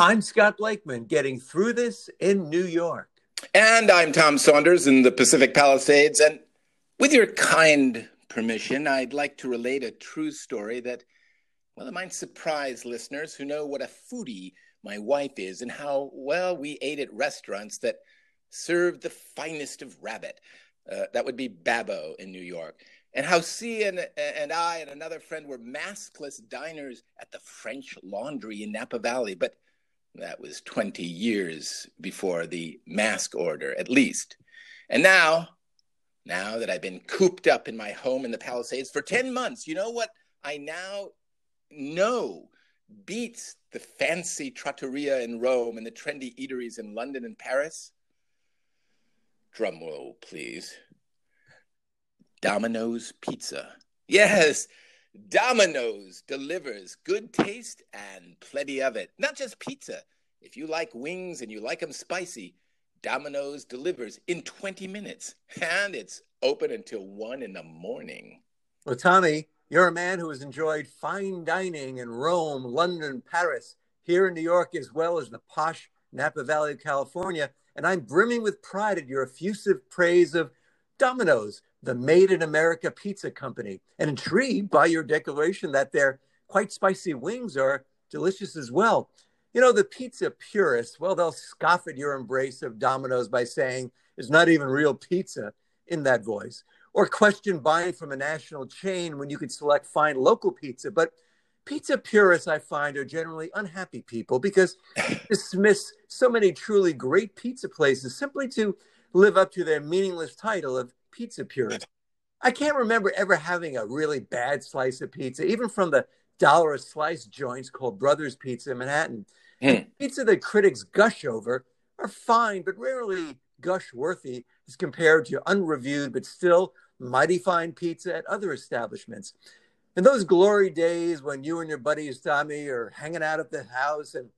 I'm Scott Blakeman, getting through this in New York. And I'm Tom Saunders in the Pacific Palisades. And with your kind permission, I'd like to relate a true story that, well, it might surprise listeners who know what a foodie my wife is and how well we ate at restaurants that served the finest of rabbit. Uh, that would be Babbo in New York. And how C and, and I and another friend were maskless diners at the French Laundry in Napa Valley. But that was 20 years before the mask order, at least. And now, now that I've been cooped up in my home in the Palisades for 10 months, you know what I now know beats the fancy trattoria in Rome and the trendy eateries in London and Paris? Drum roll, please. Domino's Pizza. Yes, Domino's delivers good taste and plenty of it. Not just pizza. If you like wings and you like them spicy, Domino's delivers in 20 minutes and it's open until 1 in the morning. Well, Tommy, you're a man who has enjoyed fine dining in Rome, London, Paris, here in New York, as well as the posh Napa Valley of California. And I'm brimming with pride at your effusive praise of Domino's the Made in America Pizza Company, and intrigued by your declaration that their quite spicy wings are delicious as well. You know, the pizza purists, well, they'll scoff at your embrace of Domino's by saying it's not even real pizza in that voice, or question buying from a national chain when you could select fine local pizza. But pizza purists, I find, are generally unhappy people because dismiss so many truly great pizza places simply to live up to their meaningless title of pizza purist. I can't remember ever having a really bad slice of pizza, even from the dollar a slice joints called Brothers Pizza in Manhattan. Mm. Pizza that critics gush over are fine, but rarely gush worthy as compared to unreviewed but still mighty fine pizza at other establishments. In those glory days when you and your buddies, Tommy, are hanging out at the house and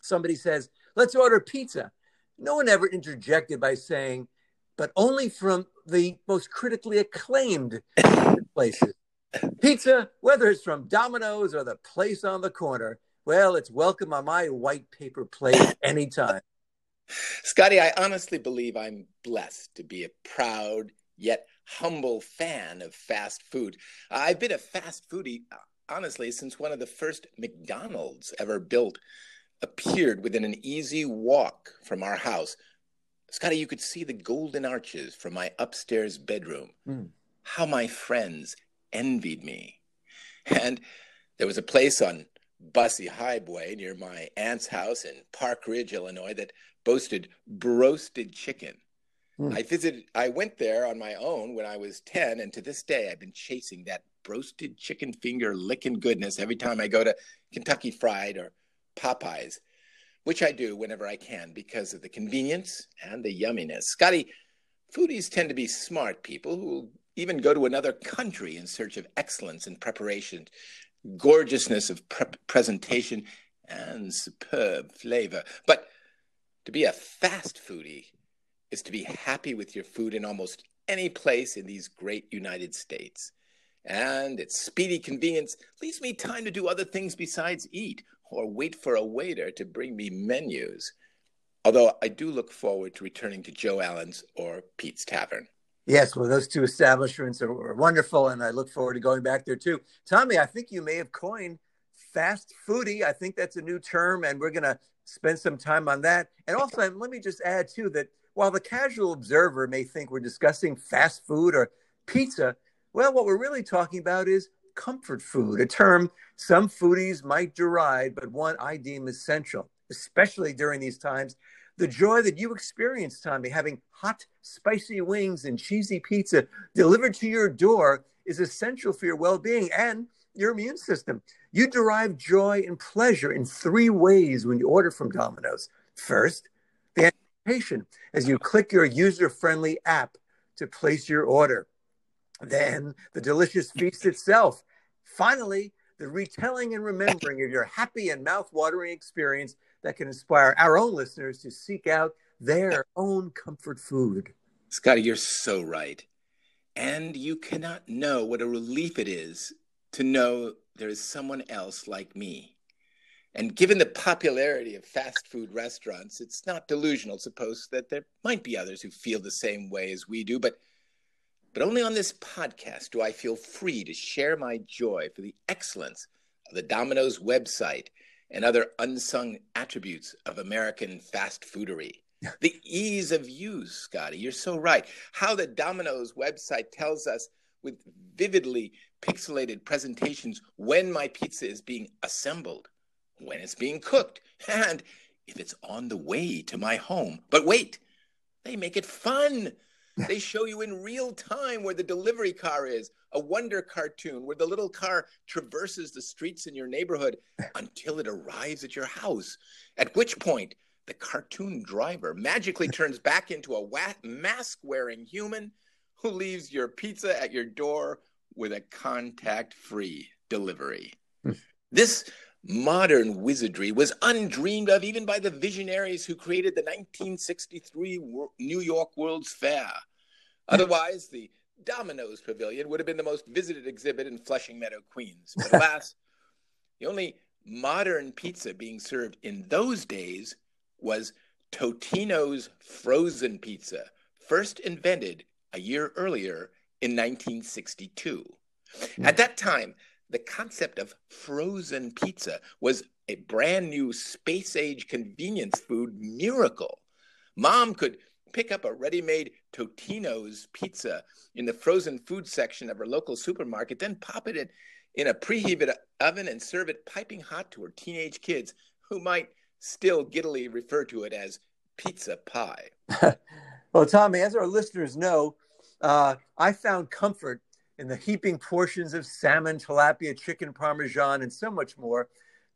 somebody says, Let's order pizza. No one ever interjected by saying, but only from the most critically acclaimed places. Pizza, whether it's from Domino's or the place on the corner, well, it's welcome on my white paper plate anytime. Scotty, I honestly believe I'm blessed to be a proud yet humble fan of fast food. I've been a fast foodie, honestly, since one of the first McDonald's ever built appeared within an easy walk from our house Scotty, you could see the golden arches from my upstairs bedroom. Mm. How my friends envied me. And there was a place on Busse Highway near my aunt's house in Park Ridge, Illinois, that boasted broasted chicken. Mm. I visited, I went there on my own when I was 10, and to this day, I've been chasing that broasted chicken finger licking goodness every time I go to Kentucky Fried or Popeyes which I do whenever I can because of the convenience and the yumminess. Scotty, foodies tend to be smart people who will even go to another country in search of excellence in preparation, gorgeousness of pre- presentation, and superb flavor. But to be a fast foodie is to be happy with your food in almost any place in these great United States. And its speedy convenience leaves me time to do other things besides eat or wait for a waiter to bring me menus. Although I do look forward to returning to Joe Allen's or Pete's Tavern. Yes, well, those two establishments are, are wonderful, and I look forward to going back there too. Tommy, I think you may have coined fast foodie. I think that's a new term, and we're going to spend some time on that. And also, let me just add too that while the casual observer may think we're discussing fast food or pizza, well, what we're really talking about is comfort food, a term some foodies might deride, but one I deem essential, especially during these times. The joy that you experience, Tommy, having hot, spicy wings and cheesy pizza delivered to your door is essential for your well being and your immune system. You derive joy and pleasure in three ways when you order from Domino's. First, the anticipation as you click your user friendly app to place your order. Then, the delicious feast itself Finally, the retelling and remembering of your happy and mouth-watering experience that can inspire our own listeners to seek out their own comfort food. Scotty, you're so right. And you cannot know what a relief it is to know there is someone else like me. And given the popularity of fast food restaurants, it's not delusional to suppose that there might be others who feel the same way as we do, but but only on this podcast do I feel free to share my joy for the excellence of the Domino's website and other unsung attributes of American fast foodery. the ease of use, Scotty, you're so right. How the Domino's website tells us with vividly pixelated presentations when my pizza is being assembled, when it's being cooked, and if it's on the way to my home. But wait, they make it fun. They show you in real time where the delivery car is, a wonder cartoon where the little car traverses the streets in your neighborhood until it arrives at your house. At which point, the cartoon driver magically turns back into a mask wearing human who leaves your pizza at your door with a contact free delivery. Hmm. this modern wizardry was undreamed of even by the visionaries who created the 1963 New York World's Fair. Otherwise, the Domino's Pavilion would have been the most visited exhibit in Flushing Meadow, Queens. But alas, the only modern pizza being served in those days was Totino's frozen pizza, first invented a year earlier in 1962. Mm. At that time, the concept of frozen pizza was a brand new space age convenience food miracle. Mom could pick up a ready made Totino's pizza in the frozen food section of her local supermarket, then pop it in, in a preheated oven and serve it piping hot to her teenage kids who might still giddily refer to it as pizza pie. well, Tommy, as our listeners know, uh, I found comfort in the heaping portions of salmon, tilapia, chicken parmesan, and so much more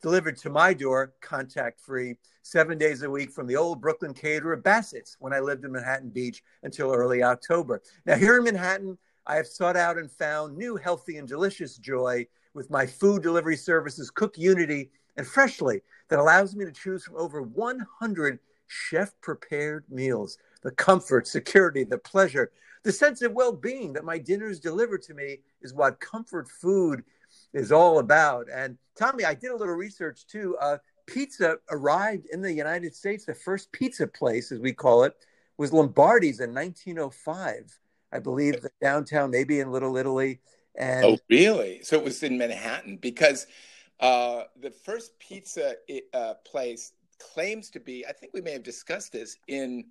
delivered to my door, contact free, seven days a week from the old Brooklyn caterer Bassett's when I lived in Manhattan Beach until early October. Now, here in Manhattan, I have sought out and found new healthy and delicious joy with my food delivery services, Cook Unity and Freshly, that allows me to choose from over 100 chef prepared meals. The comfort, security, the pleasure, the sense of well being that my dinners deliver to me is what comfort food is all about. And Tommy, I did a little research too. Uh, pizza arrived in the United States. The first pizza place, as we call it, was Lombardi's in 1905. I believe downtown, maybe in Little Italy. And oh, really? So it was in Manhattan because uh, the first pizza uh, place claims to be. I think we may have discussed this in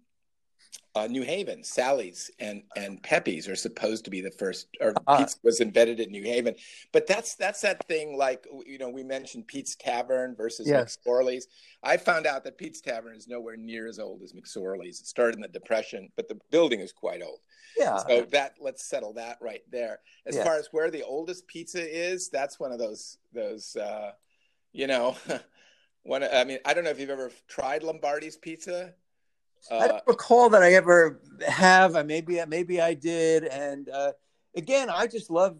uh, New Haven, Sally's and and Pepe's are supposed to be the first, or uh, pizza was invented in New Haven. But that's that's that thing like you know we mentioned Pete's Tavern versus yes. McSorley's. I found out that Pete's Tavern is nowhere near as old as McSorley's. It started in the Depression, but the building is quite old. Yeah. So that let's settle that right there. As far as where the oldest pizza is, that's one of those those uh, you know. One, I mean, I don't know if you've ever tried Lombardi's pizza. Uh, I don't recall that I ever have. I maybe maybe I did. And uh, again, I just love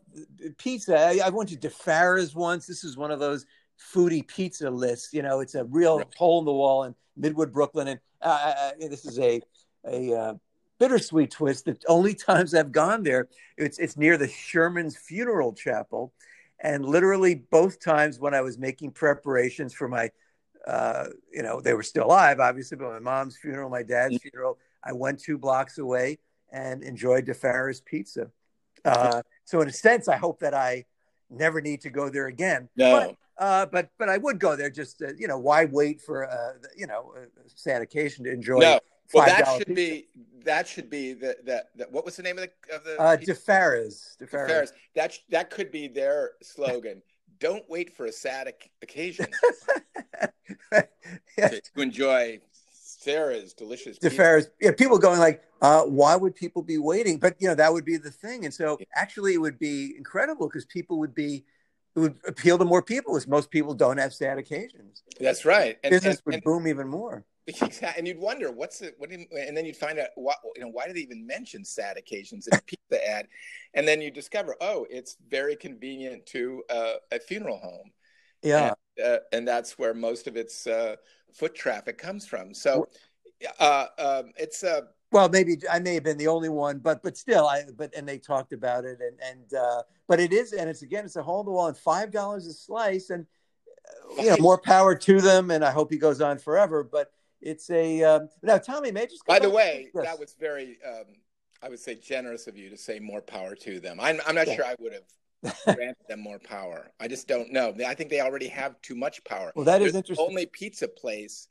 pizza. I, I, went to Di Fara's once. This is one of those foodie pizza lists. You know, it's a real right. hole in the wall in Midwood, Brooklyn. And uh, uh this is a a uh, bittersweet twist. The only times I've gone there, it's it's near the Sherman's Funeral Chapel, and literally both times when I was making preparations for my uh, you know, they were still alive, obviously, but my mom's funeral, my dad's mm-hmm. funeral, I went two blocks away and enjoyed Di Fara's pizza. Uh, so in a sense, I hope that I never need to go there again. No. But, uh, but, but I would go there just, you know, why wait for, uh, you know, a sad occasion to enjoy. No. Well, that should pizza. be that should be the, that that what was the name of the of the uh, Di Fara's DeFara's that that could be their slogan don't wait for a sad occasion to enjoy Sarah's delicious. Sarah's, yeah, people going like, uh, why would people be waiting? But you know, that would be the thing. And so, actually, it would be incredible because people would be it would appeal to more people, as most people don't have sad occasions. That's right. And, Business and, would and, boom even more. And you'd wonder what's it, what, and then you'd find out what, you know, why do they even mention sad occasions in a pizza ad? And then you discover, oh, it's very convenient to uh, a funeral home. Yeah. And, uh, and, that's where most of its uh, foot traffic comes from. So uh, um, it's a, uh, well, maybe I may have been the only one, but but still, I but and they talked about it, and and uh, but it is, and it's again, it's a hole in the wall, and five dollars a slice, and you know, more power to them, and I hope he goes on forever. But it's a um, now, Tommy. May I just by the way, yes. that was very, um, I would say, generous of you to say more power to them. I'm, I'm not yeah. sure I would have granted them more power. I just don't know. I think they already have too much power. Well, that There's is interesting. Only pizza place,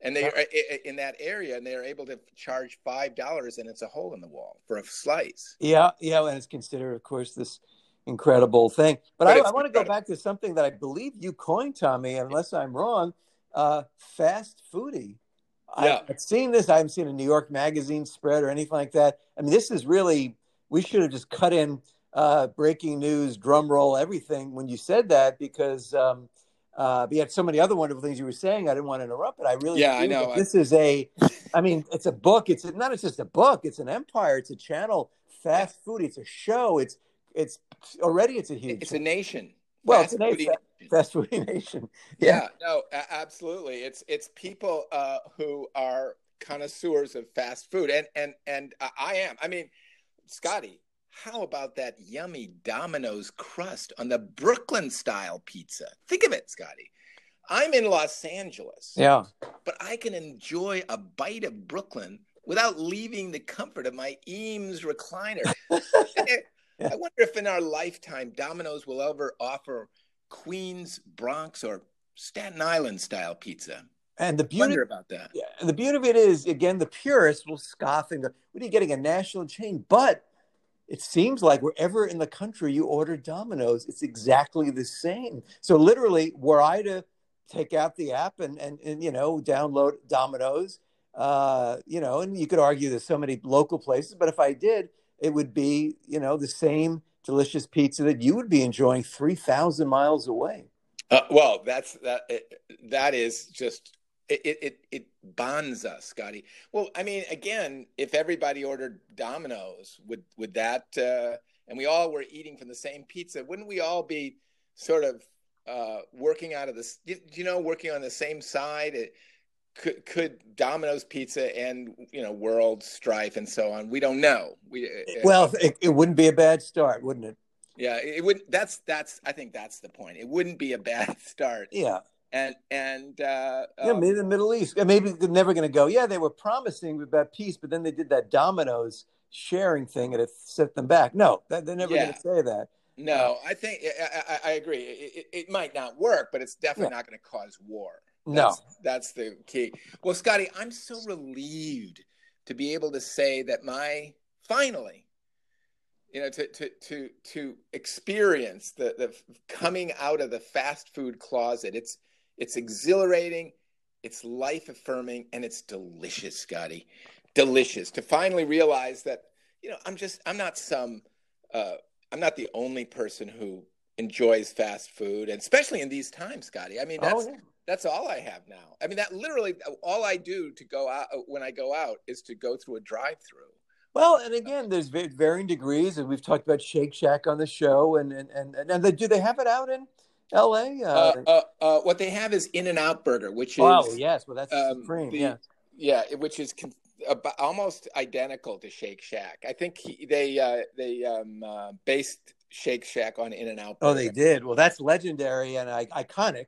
and they are in that area, and they are able to charge five dollars, and it's a hole in the wall for a slice. Yeah, yeah, and it's considered, of course, this incredible thing. But, but I, I want to go back to something that I believe you coined, Tommy, unless I'm wrong. Uh, fast foodie. Yeah. I've seen this. I haven't seen a New York Magazine spread or anything like that. I mean, this is really. We should have just cut in uh, breaking news, drum roll, everything when you said that because um, uh, but you had so many other wonderful things you were saying. I didn't want to interrupt, but I really yeah, I know. This is a, I mean, it's a book. It's not. It's just a book. It's an empire. It's a channel. Fast food. It's a show. It's it's already it's a huge. It's a nation. Well, fast it's a nation. Fast food nation. Yeah. yeah. no, absolutely. It's it's people uh, who are connoisseurs of fast food, and and and uh, I am. I mean, Scotty, how about that yummy Domino's crust on the Brooklyn style pizza? Think of it, Scotty. I'm in Los Angeles. Yeah. But I can enjoy a bite of Brooklyn without leaving the comfort of my Eames recliner. I wonder if in our lifetime Domino's will ever offer Queens, Bronx, or Staten Island style pizza. And the beauty about that. Yeah, and the beauty of it is, again, the purists will scoff and go, "What are you getting a national chain?" But it seems like wherever in the country you order Domino's, it's exactly the same. So literally, were I to take out the app and and, and you know download Domino's, uh, you know, and you could argue there's so many local places, but if I did, it would be you know the same delicious pizza that you would be enjoying three thousand miles away. Uh, well, that's that. That is just it, it it bonds us, Scotty. Well, I mean, again, if everybody ordered Domino's, would would that uh, and we all were eating from the same pizza, wouldn't we all be sort of uh, working out of this? You know, working on the same side. It, could could Domino's Pizza and you know World Strife and so on? We don't know. We uh, well, it, it wouldn't be a bad start, wouldn't it? Yeah, it would. That's that's. I think that's the point. It wouldn't be a bad start. Yeah, and and uh, yeah, um, maybe the Middle East. Maybe they're never going to go. Yeah, they were promising about peace, but then they did that Domino's sharing thing, and it set them back. No, they're never yeah. going to say that. No, I think I, I, I agree. It, it, might not work, but it's definitely yeah. not going to cause war. That's, no, that's the key. Well, Scotty, I'm so relieved to be able to say that my finally you know to to to to experience the the coming out of the fast food closet it's it's exhilarating, it's life affirming, and it's delicious, Scotty. Delicious to finally realize that, you know, I'm just, I'm not some, uh, I'm not the only person who enjoys fast food, and especially in these times, Scotty. I mean, oh, that's, oh, yeah. That's all I have now. I mean, that literally all I do to go out when I go out is to go through a drive through. Well, and again, there's varying degrees, and we've talked about Shake Shack on the show, and and and, and they, do they have it out in L.A. Uh, uh, uh, uh, what they have is In and Out Burger, which is oh yes, well that's um, supreme, the, yeah, yeah, which is con- almost identical to Shake Shack. I think he, they uh, they um, uh, based Shake Shack on In and Out. Oh, they did. Well, that's legendary and iconic.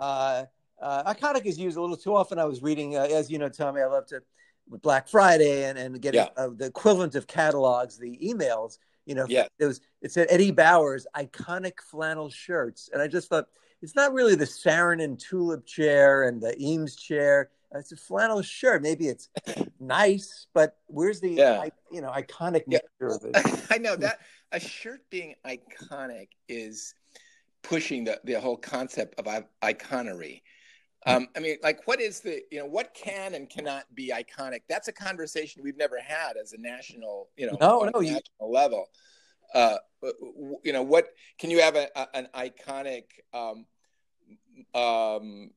Iconic is used a little too often. I was reading, uh, as you know, Tommy, I love to with Black Friday and and get yeah. Uh, the equivalent of catalogs, the emails you know, yeah. it was it said Eddie Bauer's iconic flannel shirts, and I just thought it's not really the Saarinen tulip chair and the Eames chair. Uh, it's a flannel shirt. Maybe it's nice, but where's the yeah. you know iconic yeah. nature of it? I know that a shirt being iconic is pushing the, the whole concept of iconery. Um, I mean, like, what is the, you know, what can and cannot be iconic? That's a conversation we've never had as a national, you know, no, no, national you... level. Uh, you know, what can you have a, a, an iconic, um, um,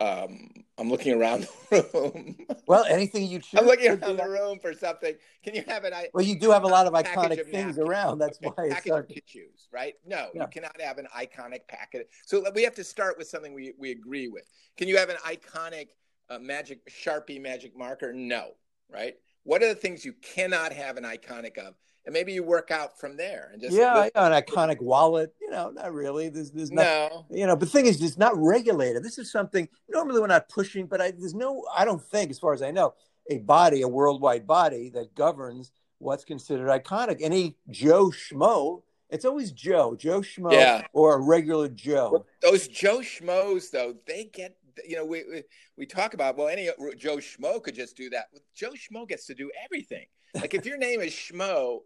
um, I'm looking around the room. Well, anything you choose. I'm looking around the room for something. Can you have an? Well, you do have a lot of iconic of things napkins. around. That's okay. why package of tissues, right? No, yeah. you cannot have an iconic packet. So we have to start with something we we agree with. Can you have an iconic uh, magic Sharpie magic marker? No, right? What are the things you cannot have an iconic of? And maybe you work out from there and just yeah, yeah an iconic wallet you know not really there's there's not, no. you know but the thing is it's not regulated. This is something normally we're not pushing but I, there's no i don't think as far as i know a body a worldwide body that governs what's considered iconic. Any joe schmo it's always joe joe schmo Yeah. or a regular joe. Those joe schmoes though they get you know we we, we talk about well any joe schmo could just do that. Joe schmo gets to do everything like if your name is schmo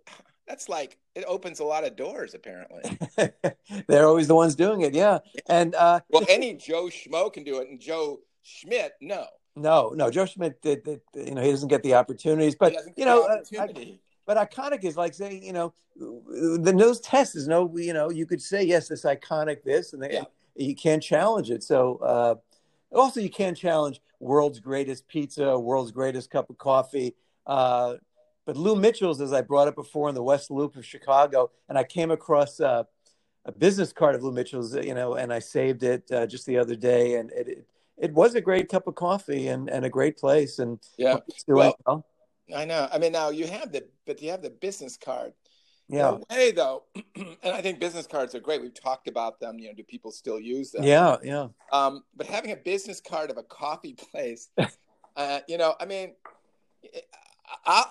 that's like it opens a lot of doors apparently. They're always the ones doing it yeah. And uh well any joe schmo can do it and joe schmidt no. No no joe schmidt did, did you know he doesn't get the opportunities but you know uh, I- but iconic is like saying you know the nose test is no you know you could say yes this iconic this and they, Yeah. you can't challenge it. So uh also you can't challenge world's greatest pizza world's greatest cup of coffee uh but lou mitchell's as i brought up before in the west loop of chicago and i came across uh, a business card of lou mitchell's you know and i saved it uh, just the other day and it, it it was a great cup of coffee and, and a great place and yeah Well, well. i know. I mean now you have the but you have the business card. Yeah. Way though. And i think business cards are great. We've talked about them. You know do people still use them? Yeah yeah. Um, but having a business card of a coffee place, uh, you know, I mean, I,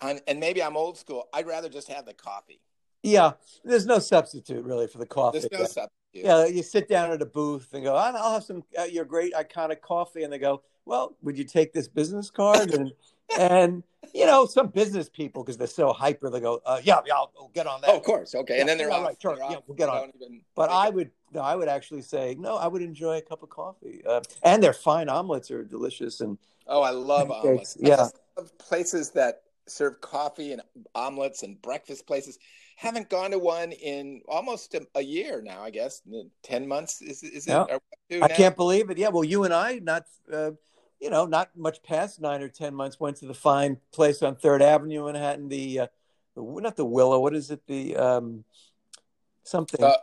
I, and maybe I'm old school. I'd rather just have the coffee. Yeah, there's no substitute really for the coffee. There's no yeah. substitute. Yeah, you sit down at a booth and go, "I'll have some uh, your great iconic coffee," and they go, "Well, would you take this business card?" And and you know, some business people because they're so hyper, they go, uh, "Yeah, yeah, I'll, I'll get on that." Oh, of course. Okay. and then they're Yeah, off. right, sure. Yeah, off. we'll get on. But I it. would, no, I would actually say, no, I would enjoy a cup of coffee, uh, and their fine omelets are delicious. And Oh, I love Pancakes, omelets. Yeah. Love places that serve coffee and omelets and breakfast places. Haven't gone to one in almost a, a year now. I guess ten months is is it? Are we I now? can't believe it. Yeah, well, you and I, not, uh, you know, not much past nine or ten months, went to the fine place on Third Avenue, in Manhattan. The, uh, the not the Willow. What is it? The um, something. Uh,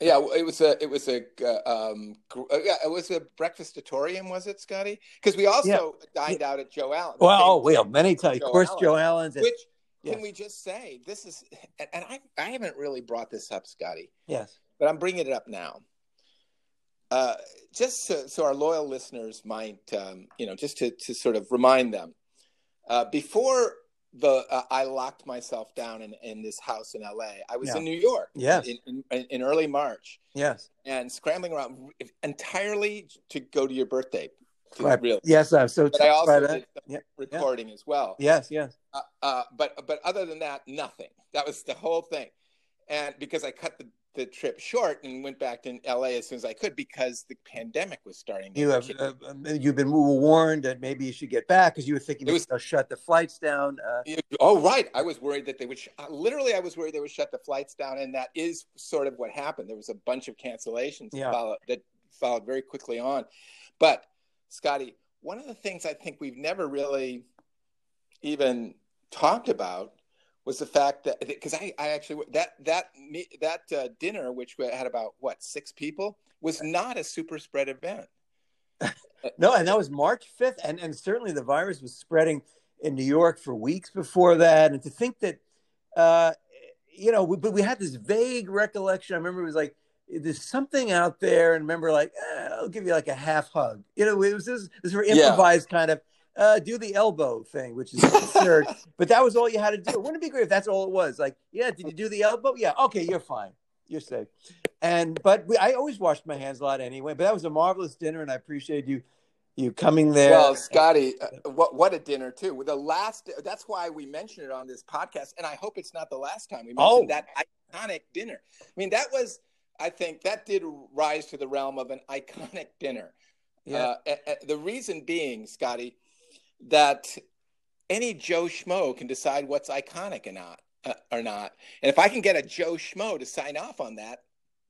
Yeah, it was a it was a uh, um uh, yeah it was a breakfastatorium was it Scotty? Because we also dined out at Joe Allen. well, oh, well, many times. Of course, Allen. Joe Allen's. and- which yes. can we just say this is and, and I I haven't really brought this up Scotty, yes. but I'm bringing it up now. Uh, just so, so our loyal listeners might um, you know just to to sort of remind them uh, before the uh, I locked myself down in, in this house in LA. I was Yeah. in New York Yes. in, in, in early March Yes. and scrambling around entirely to go to your birthday. Right. Really. Yes. I'm so But I also did Yeah, recording as well. Yes. Yes. Uh, uh, but but other than that, nothing. That was the whole thing. And because I cut the, the trip short and went back to LA as soon as I could because the pandemic was starting. to You have uh, um, you've been warned that maybe you should get back because you were thinking It was- they'll shut the flights down. Uh, Oh right, I was worried that they would. Sh- uh, literally, I was worried they would shut the flights down, and that is sort of what happened. There was a bunch of cancellations Yeah. follow- that followed very quickly on. But Scotty, one of the things I think we've never really even talked about was the fact that because I, I actually that that that uh, dinner, which had about what six people, was not a super spread event. No, and that was March 5th. And, and certainly the virus was spreading in New York for weeks before that. And to think that, uh, you know, we, but we had this vague recollection. I remember it was like, there's something out there. And remember, like, eh, I'll give you like a half hug. You know, it was this, this were Yeah. improvised kind of uh, do the elbow thing, which is absurd. but that was all you had to do. Wouldn't it be great if that's all it was? Like, yeah, did you do the elbow? Yeah, okay, you're fine. You're safe. And but we, I always washed my hands a lot anyway. But that was a marvelous dinner, and I appreciate you you coming there. Well, Scotty, uh, what what a dinner too. The last that's why we mentioned it on this podcast, and I hope it's not the last time we mentioned Oh. that iconic dinner. I mean, that was, I think, that did rise to the realm of an iconic dinner. yeah. Uh, the reason being, Scotty, that any Joe Schmo can decide what's iconic or not, uh, or not. And if I can get a Joe Schmo to sign off on that,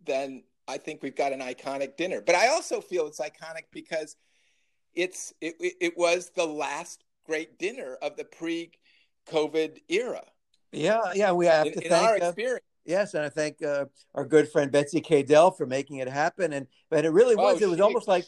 then I think we've got an iconic dinner. But I also feel it's iconic because it's it, it, was the last great dinner of the pre-COVID era. Yeah, yeah, we have In, to in our thank uh, yes, and I thank uh, our good friend Betsy Cadell for making it happen. And but it really was. Oh, it was she- almost like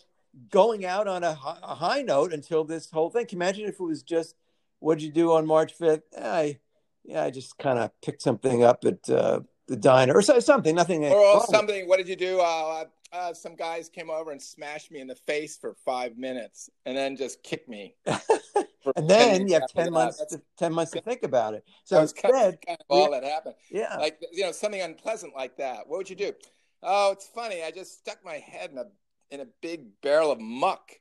going out on a, a high note until this whole thing. Can you imagine if it was just what'd you do on March fifth? I yeah, I just kind of picked something up at uh, the diner or so, something. Nothing. Or something. What did you do? Uh, uh, some guys came over and smashed me in the face for five minutes, and then just kicked me. and then you have ten months. To, ten months to think about it. So instead, kind of, kind of all that happened. Yeah, like you know something unpleasant like that. What would you do? Oh, it's funny. I just stuck my head in a in a big barrel of muck,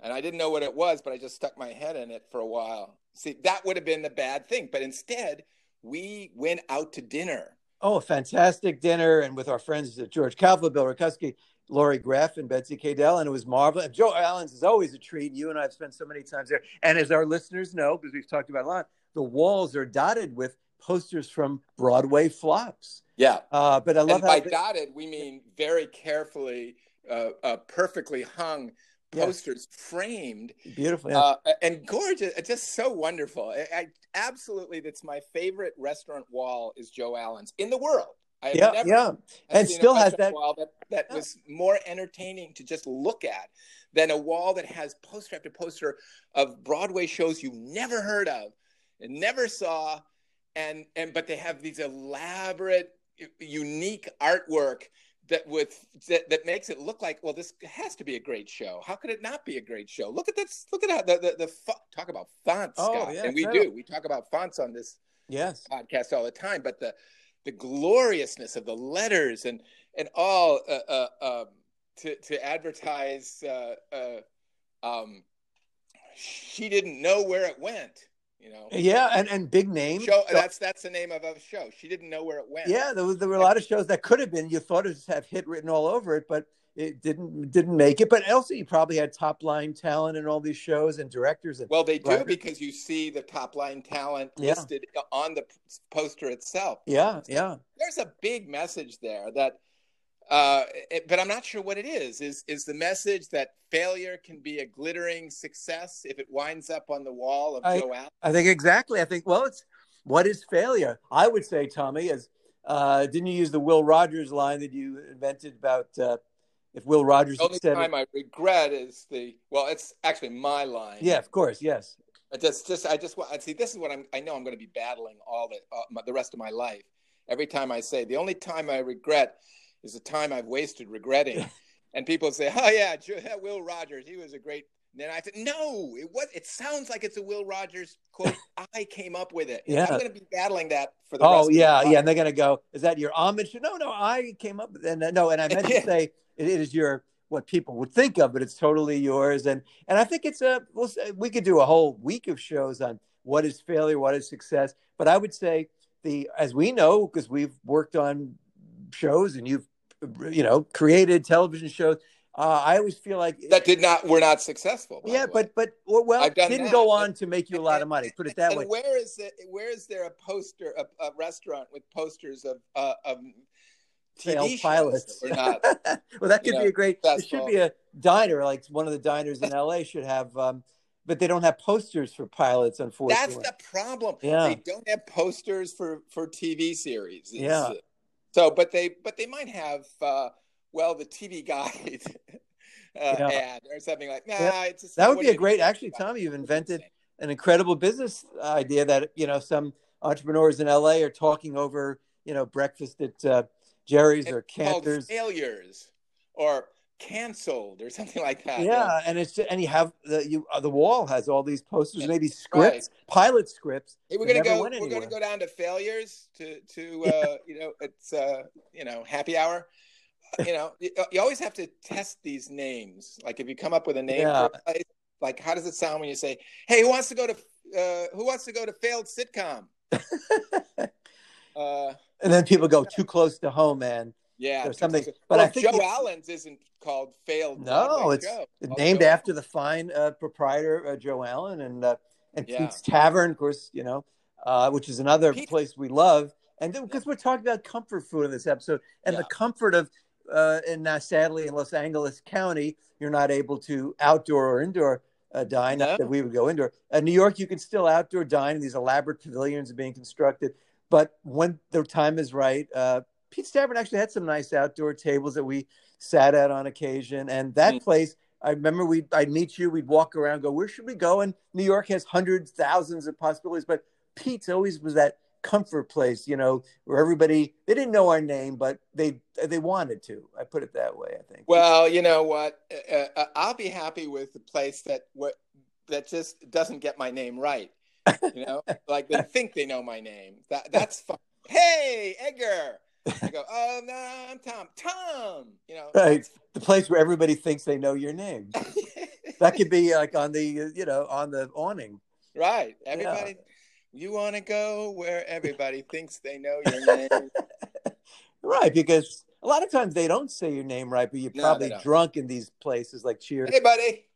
and I didn't know what it was, but I just stuck my head in it for a while. See, that would have been the bad thing, but instead we went out to dinner Oh, a fantastic dinner, and with our friends George Kalfa, Bill Rakowski, Laurie Greff, and Betsy Cadell, and it was marvelous. Joe Allen's is always a treat. You and I have spent so many times there, and as our listeners know, because we've talked about a lot, the walls are dotted with posters from Broadway flops. Yeah, uh, but I love and by they... dotted we mean very carefully, uh, uh, perfectly hung posters yes. framed beautiful yeah. uh, and gorgeous just so wonderful I, I, absolutely that's my favorite restaurant wall is joe allen's in the world I yeah never, yeah and still has that wall that, that yeah. was more entertaining to just look at than a wall that has poster after poster of broadway shows you've never heard of and never saw and and but they have these elaborate unique artwork that with that, that makes it look like well this has to be a great show. How could it not be a great show? Look at this look at how the the, the talk about fonts oh, Scott. Yeah, and we do. We talk about fonts on this yes. podcast all the time but the the gloriousness of the letters and and all uh, uh, um, to to advertise uh, uh um, she didn't know where it went you know. Yeah, and, and big names. Show, so, that's that's the name of a show. She didn't know where it went. Yeah, there was there were a lot of shows that could have been. You thought it have hit written all over it, but it didn't didn't make it. But also, you probably had top line talent in all these shows and directors. And well, they do writers. because you see the top line talent yeah. listed on the poster itself. Yeah, yeah. There's a big message there that uh, it, but I'm not sure what it is. Is is the message that failure can be a glittering success if it winds up on the wall of I, Joe Allen? I think exactly. I think well, it's what is failure? I would say, Tommy, as uh, didn't you use the Will Rogers line that you invented about uh, if Will Rogers? The only time it, I regret is the well, it's actually my line. Yeah, of course, yes. I just, just, I just want. See, this is what I'm. I know I'm going to be battling all the uh, the rest of my life. Every time I say the only time I regret is the time I've wasted regretting. and people say, "Oh yeah, Will Rogers, he was a great." And then I said, "No, it was. It sounds like it's a Will Rogers quote. I came up with it. Yeah. I'm going to be battling that for the. Oh yeah, yeah. And they're going to go, "Is that your homage?" No, no, I came up with and uh, no, and I meant to say it is your what people would think of, but it's totally yours. And and I think it's a we'll say, we could do a whole week of shows on what is failure, what is success. But I would say the as we know because we've worked on shows and you've you know, created television shows. Uh, I always feel like that did not were not successful. Yeah, but but well, didn't that. go on to make you a lot of money. Put it that and way. Where is it? Where is there a poster, a, a restaurant with posters of uh, of TV pilots or not? well, that could be a great. It should be a diner, like one of the diners in LA should have. Um, but they don't have posters for pilots, unfortunately. That's the problem. Yeah. They don't have posters for for TV series. It's, yeah. So, but they but they might have uh, well the TV guide uh, yeah. ad or something like. Nah, yeah. it's that would be a great. Actually, Tommy, you've invented an incredible business idea that you know some entrepreneurs in LA are talking over you know breakfast at uh, Jerry's it's or Canter's failures or canceled or something like that. Yeah, and it's and you have the you uh, the wall has all these posters, maybe scripts, right. pilot scripts. Hey, we're gonna go. We're gonna go down to failures to to uh, you know it's uh, you know happy hour. you know, you, you, always have to test these names. Like if you come up with a name yeah. place, like how does it sound when you say, "Hey, who wants to go to uh, who wants to go to failed sitcom?" uh, and then people go too close to home, man. Yeah, or something. But well, I think Joe Allen's isn't called failed. No, Broadway it's Joe. named after the fine uh, proprietor uh, Joe Allen and uh, and yeah. Pete's Tavern, of course. You know, uh, which is another Pete. place we love. And because we're talking about comfort food in this episode, and yeah. the comfort of, uh, and now sadly in Los Angeles County, you're not able to outdoor or indoor uh, dine. No. Not that we would go indoor. In New York, you can still outdoor dine. These elaborate pavilions are being constructed. But when the time is right, uh, Pete's Tavern actually had some nice outdoor tables that we sat at on occasion. And that mm. place, I remember we I'd meet you, we'd walk around, go, where should we go? And New York has hundreds, thousands of possibilities, but Pete's always was that comfort place, you know, where everybody they didn't know our name, but they they wanted to. I put it that way. I think. Well, you know what? Uh, uh, I'll be happy with the place that what that just doesn't get my name right. You know, like they think they know my name. That that's fine. Hey, Edgar. I go, oh no, I'm Tom. Tom. You know, right? The place where everybody thinks they know your name. that could be like on the you know on the awning. Right. Everybody. Yeah. You want to go where everybody thinks they know your name. right, because a lot of times they don't say your name right, but you're no, probably drunk in these places like Cheers. Hey, buddy.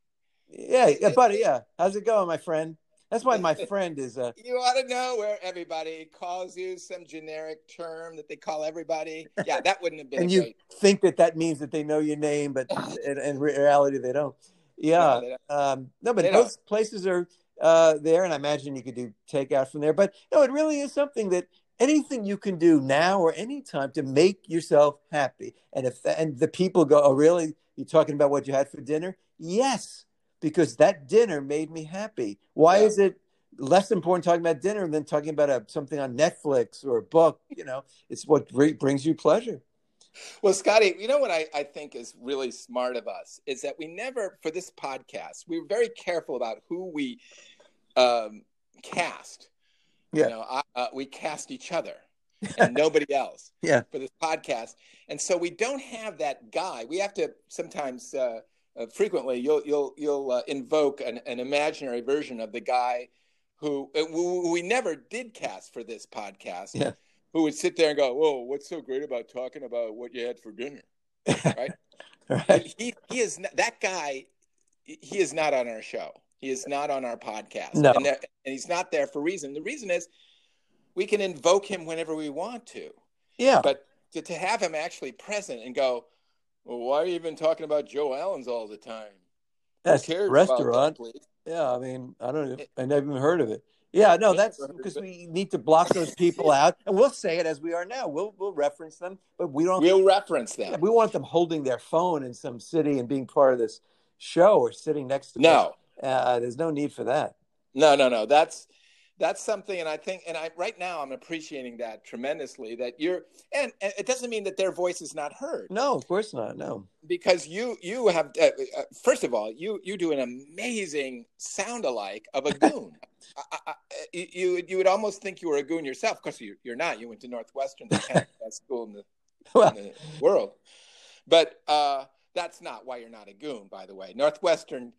Yeah, yeah, buddy. Yeah, how's it going, my friend? That's why my friend is. a. You ought to know where everybody calls you some generic term that they call everybody. Yeah, that wouldn't have been. and you great... think that that means that they know your name, but in, in reality they don't. Yeah, no, don't. Um, no but they those don't. places are uh, there, and I imagine you could do takeout from there. But no, it really is something that anything you can do now or anytime to make yourself happy. And if and the people go, oh, really? You're talking about what you had for dinner? Yes, because that dinner made me happy. Why yeah. is it less important talking about dinner than talking about a, something on Netflix or a book? You know, it's what brings you pleasure. Well, Scotty, you know what I, I think is really smart of us is that we never, for this podcast, we were very careful about who we um, cast. Yeah. You know, I, uh, we cast each other and nobody else yeah. for this podcast. And so we don't have that guy. We have to sometimes, uh, uh, frequently, you'll you'll you'll uh, invoke an, an imaginary version of the guy who, uh, who we never did cast for this podcast. Yeah who would sit there and go, "Whoa, what's so great about talking about what you had for dinner?" Right? right. He he is not, that guy. He is not on our show. He is not on our podcast. No. And, and he's not there for reason. The reason is we can invoke him whenever we want to. Yeah. But to, to have him actually present and go, well, why are you even talking about Joe Allen's all the time? That's restaurant. That, yeah, I mean, I don't know. I never even heard of it. Yeah, no, that's because we need to block those people out, and we'll say it as we are now. We'll we'll reference them, but we don't. We'll reference them. We want them holding their phone in some city and being part of this show or sitting next to. No, uh, there's no need for that. No, no, no. That's that's something, and I think, and I right now I'm appreciating that tremendously. That you're, and, and it doesn't mean that their voice is not heard. No, of course not. No, because you you have uh, uh, first of all you you do an amazing sound alike of a goon. I, I, you you would almost think you were a goon yourself. Of course, you, you're not. You went to Northwestern, the best school in the, well, in the world. But uh, that's not why you're not a goon. By the way, Northwestern.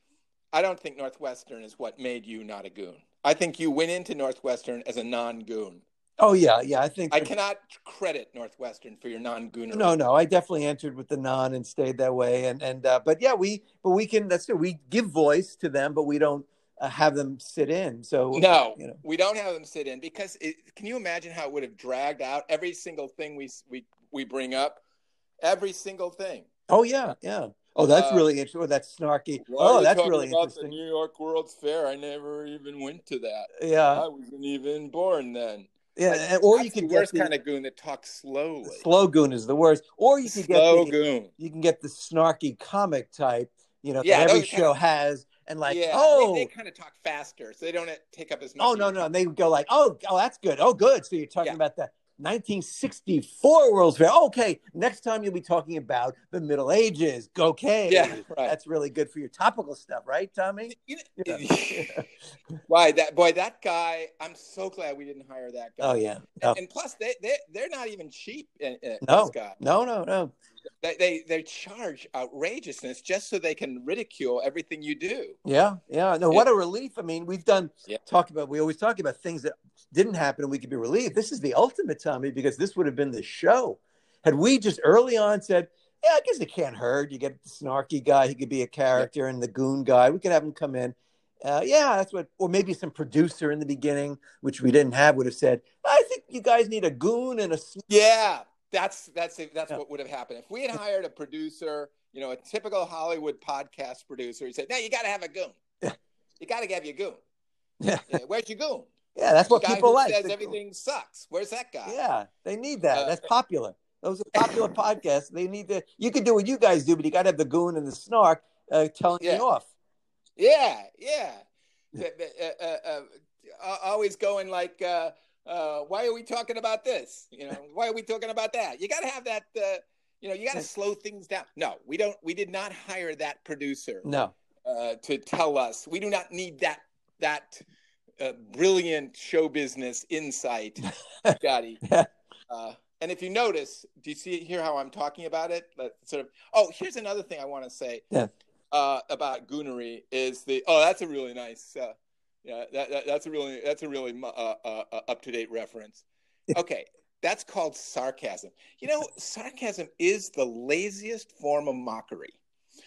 I don't think Northwestern is what made you not a goon. I think you went into Northwestern as a non-goon. Oh yeah, yeah. I think I cannot credit Northwestern for your non-goonery. No, no. I definitely entered with the non and stayed that way. And and uh, but yeah, we but we can. That's true. We give voice to them, but we don't uh, have them sit in. So no, you know. we don't have them sit in because it, can you imagine how it would have dragged out every single thing we we we bring up, every single thing. Oh yeah, yeah. Oh, that's uh, really interesting. Oh, that's snarky. Oh, that's really about interesting. The New York World's Fair. I never even went to that. Yeah, I wasn't even born then. Yeah, like, or you can the get worst the, kind of goon that talks slowly. Slow goon is the worst. Or you can slow get the, goon. You can get the snarky comic type. You know, yeah, every show of, has and like, yeah, oh, they, they, kind of talk faster, so they don't take up as much. Oh no, no, and they go like, oh, oh, that's good. Oh, good. So you're talking yeah. about the 1964 World's Fair. Okay, next time you'll be talking about the Middle Ages. Okay, yeah, right. that's really good for your topical stuff, right, Tommy? You know, yeah. Why that boy? That guy. I'm so glad we didn't hire that guy. Oh yeah, and, and, plus they they they're not even cheap. Uh, uh no, no, no, no. They, they they charge outrageousness just so they can ridicule everything you do. Yeah, yeah. No, what a relief. I mean, we've done yeah. talk about. We always talk about things that didn't happen and we could be relieved. This is the ultimate, Tommy, because this would have been the show. Had we just early on said, yeah, I guess it can't hurt. You get the snarky guy, he could be a character, yeah. and the goon guy, we could have him come in. Uh, yeah, that's what, or maybe some producer in the beginning, which we didn't have, would have said, I think you guys need a goon and a. Yeah, that's that's that's yeah. what would have happened if we had hired a producer, you know, a typical Hollywood podcast producer. He said, "No, you got to have a goon. You got to have your goon. Yeah. Where's your goon? Yeah, that's what people like. Says everything sucks. Where's that guy? Yeah, they need that. Uh, that's popular. Those are popular podcasts. They need to. You can do what you guys do, but you got to have the goon and the snark uh, telling yeah. you off. Yeah, yeah. Uh, uh, uh, always going like, uh, uh, why are we talking about this? You know, why are we talking about that? You got to have that. Uh, you know, you got to slow things down. No, we don't. We did not hire that producer. No. Uh, to tell us, we do not need that that uh, brilliant show business insight, Scotty. Uh, and if you notice, do you see here how I'm talking about it? sort of. Oh, here's another thing I want to say. Yeah. Uh, about Goonery is the oh that's a really nice uh, yeah that, that, that's a really that's a really uh, uh, uh up to date reference. Okay, that's called sarcasm. You know, sarcasm is the laziest form of mockery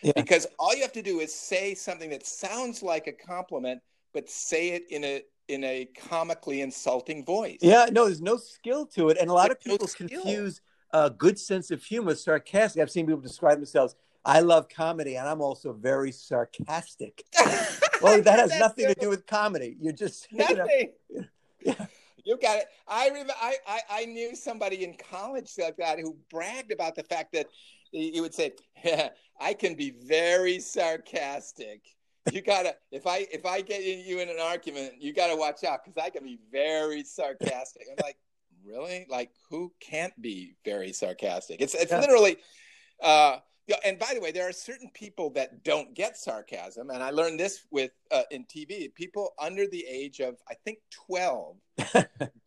yeah. because all you have to do is say something that sounds like a compliment, but say it in a in a comically insulting voice. Yeah, no, there's no skill to it, and a lot there's of people no confuse a good sense of humor with sarcastic. I've seen people describe themselves. I love comedy, and I'm also very sarcastic. well, that has nothing to do with comedy. You're just nothing. You know, yeah. You got it. I remember. I, I, I knew somebody in college like that who bragged about the fact that he would say, yeah, "I can be very sarcastic." you gotta if I if I get you in an argument, you gotta watch out because I can be very sarcastic. I'm like, really? Like who can't be very sarcastic? It's it's yeah. literally uh yeah, and by the way, there are certain people that don't get sarcasm, and I learned this with uh, in TV. People under the age of I think twelve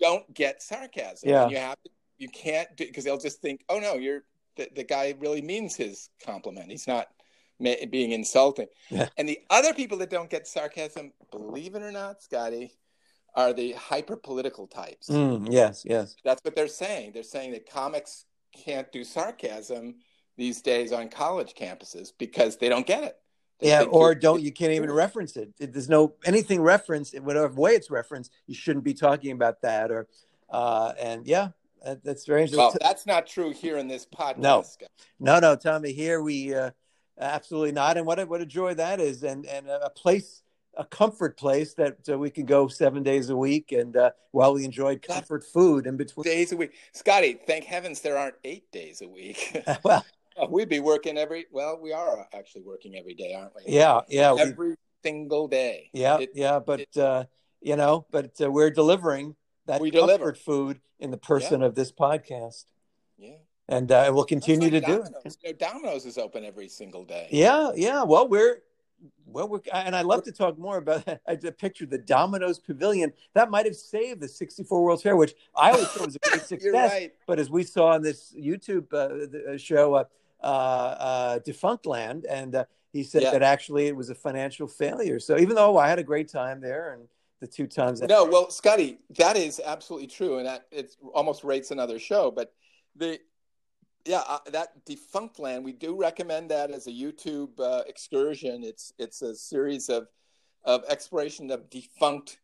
don't get sarcasm. Yeah, and you have to, you can't do because they'll just think, oh no, you're the, the guy really means his compliment. He's not being insulting. Yeah. And the other people that don't get sarcasm, believe it or not, Scotty, are the hyper political types. Mm, yes, yes. That's what they're saying. They're saying that comics can't do sarcasm these days on college campuses because they don't get it. They yeah, or don't you can't even reference it. There's no anything referenced in whatever way it's referenced. You shouldn't be talking about that. Or uh, and yeah, that's very interesting. Well, that's not true here in this podcast. No, no, no, Tommy. Here we uh, Absolutely not. And what a, what a joy that is, and and a place, a comfort place that uh, we can go seven days a week, and uh, while we enjoyed comfort food in between days a week. Scotty, thank heavens there aren't eight days a week. well, uh, we'd be working every. Well, we are actually working every day, aren't we? Yeah, yeah, every we, single day. Yeah, it, yeah, but it, uh, you know, but uh, we're delivering that we comfort deliver. food in the person yeah. of this podcast. Yeah and uh, we'll continue like to Domino's. do it. You know, Domino's is open every single day. Yeah, yeah. Well, we're well, we're and I love to talk more about. I just pictured the Domino's Pavilion that might have saved the '64 World's Fair, which I always thought was a great success. right. But as we saw on this YouTube uh, uh show, uh, uh, uh, Defunctland, and uh, he said yeah. that actually it was a financial failure. So even though I had a great time there and the two times. That- no, well, Scotty, that is absolutely true, and that it almost rates another show. But the yeah, uh, that Defunctland, we do recommend that as a YouTube uh, excursion. It's it's a series of of exploration of defunct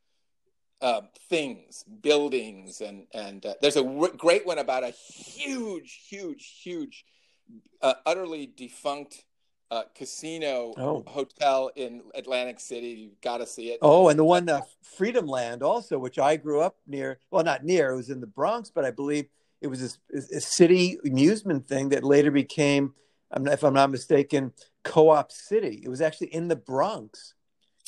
uh, things, buildings, and and uh, there's a w- great one about a huge, huge, huge, uh, utterly defunct uh, casino oh. hotel in Atlantic City. You've got to see it. Oh, and the one uh, Freedom Land also, which I grew up near. Well, not near. It was in the Bronx, but I believe it was a, a city amusement thing that later became, if I'm not mistaken, Co-op City. It was actually in the Bronx,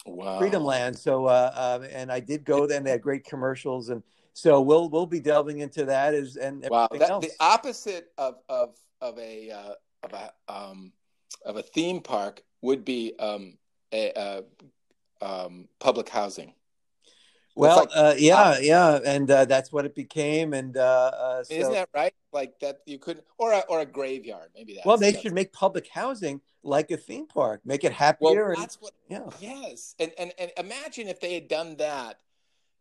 wow. Freedom Land. So, uh, uh, and I did go there, and they had great commercials, and so we'll we'll be delving into that as and wow, that, the opposite of of of a uh, of a um, of a theme park would be um, a, a um, public housing. Well, like, uh, yeah, yeah, and uh, that's what it became. And uh, uh so, isn't that right? Like that you could, or a, or a graveyard, maybe that. Well, they should make public housing like a theme park, make it happier. Well, that's and, what. Yeah. Yes, and, and and imagine if they had done that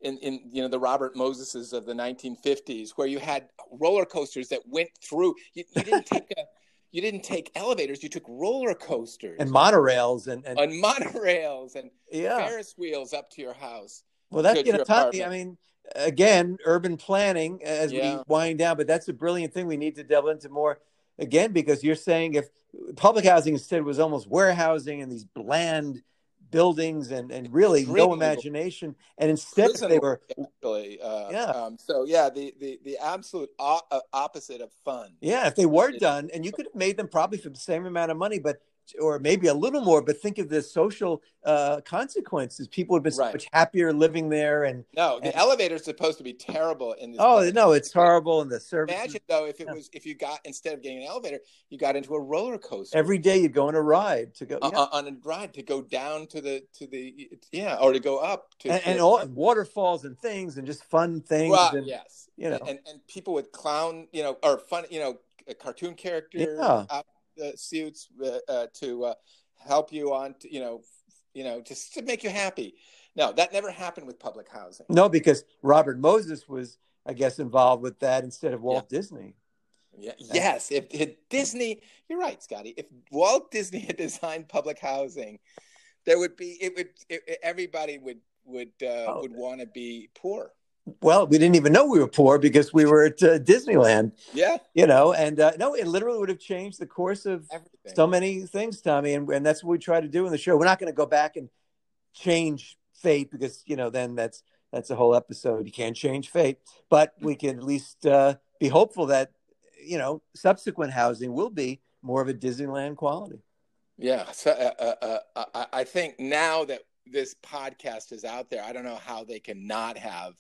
in in you know the Robert Moseses of the 1950s, where you had roller coasters that went through. You, you didn't take a. You didn't take elevators; you took roller coasters and monorails and and, and monorails and yeah. Ferris wheels up to your house. Well, that's you know, Tommy. I mean, again, urban planning as yeah. we wind down, but that's a brilliant thing. We need to delve into more again because you're saying if public housing instead was almost warehousing and these bland buildings and, and really no imagination and instead they were really uh, yeah um, so yeah the the, the absolute o- uh, opposite of fun yeah if they were done and you could have made them probably for the same amount of money but or maybe a little more, but think of the social uh, consequences. People have been so Right. much happier living there, and No, the And- elevator's supposed to be terrible in this. oh place. no, it's horrible. And the service Imagine though if it Yeah. was if you got instead of getting an elevator, you got into a roller coaster every day you go on a ride to go, uh, yeah. uh, on a ride to go down to the to the yeah or to go up to and, to- and all waterfalls and things and just fun things. Well, and, yes, you know. and and people with clown, you know, or fun, you know, cartoon character Yeah. out, uh, suits uh, uh, to uh, help you on, to, you know, you know, just to make you happy. No, that never happened with public housing. No, because Robert Moses was, I guess, involved with that instead of Walt Disney. Yeah, yes, if, if Disney, you're right, Scotty. If Walt Disney had designed public housing, there would be it would it, everybody would would uh, Oh. would want to be poor. Well, we didn't even know we were poor because we were at uh, Disneyland, Yeah, you know, and uh, no, it literally would have changed the course of everything. so many things, Tommy, and, and that's what we try to do in the show. We're not going to go back and change fate because you know then that's that's a whole episode. You can't change fate, but we can at least uh, be hopeful that you know subsequent housing will be more of a Disneyland quality. Yeah, so uh, uh, uh, I, I think now that this podcast is out there, I don't know how they can not have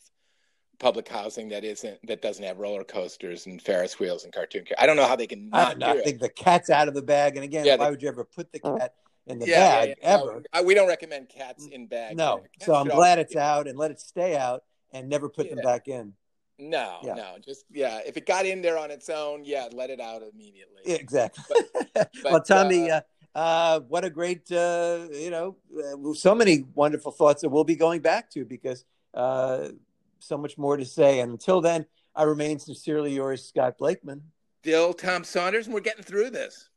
public housing that isn't that doesn't have roller coasters and Ferris wheels and cartoon. Car- I don't know how they can I, not don't I do it. think the cat's out of the bag, and again, Yeah, why the- would you ever put the cat in the Yeah, yeah, bag yeah. No, ever? I- we don't recommend cats in bags. No, so I'm glad it's be- out and let it stay out and never put them back in. No, Yeah. no, just yeah. If it got in there on its own, yeah, let it out immediately. Yeah, Exactly. but, well, Tommy, uh, uh, uh, what a great, uh, you know, uh, so many wonderful thoughts that we'll be going back to because uh, so much more to say. And until then, I remain sincerely yours, Scott Blakeman. Dill, Tom Saunders, and we're getting through this.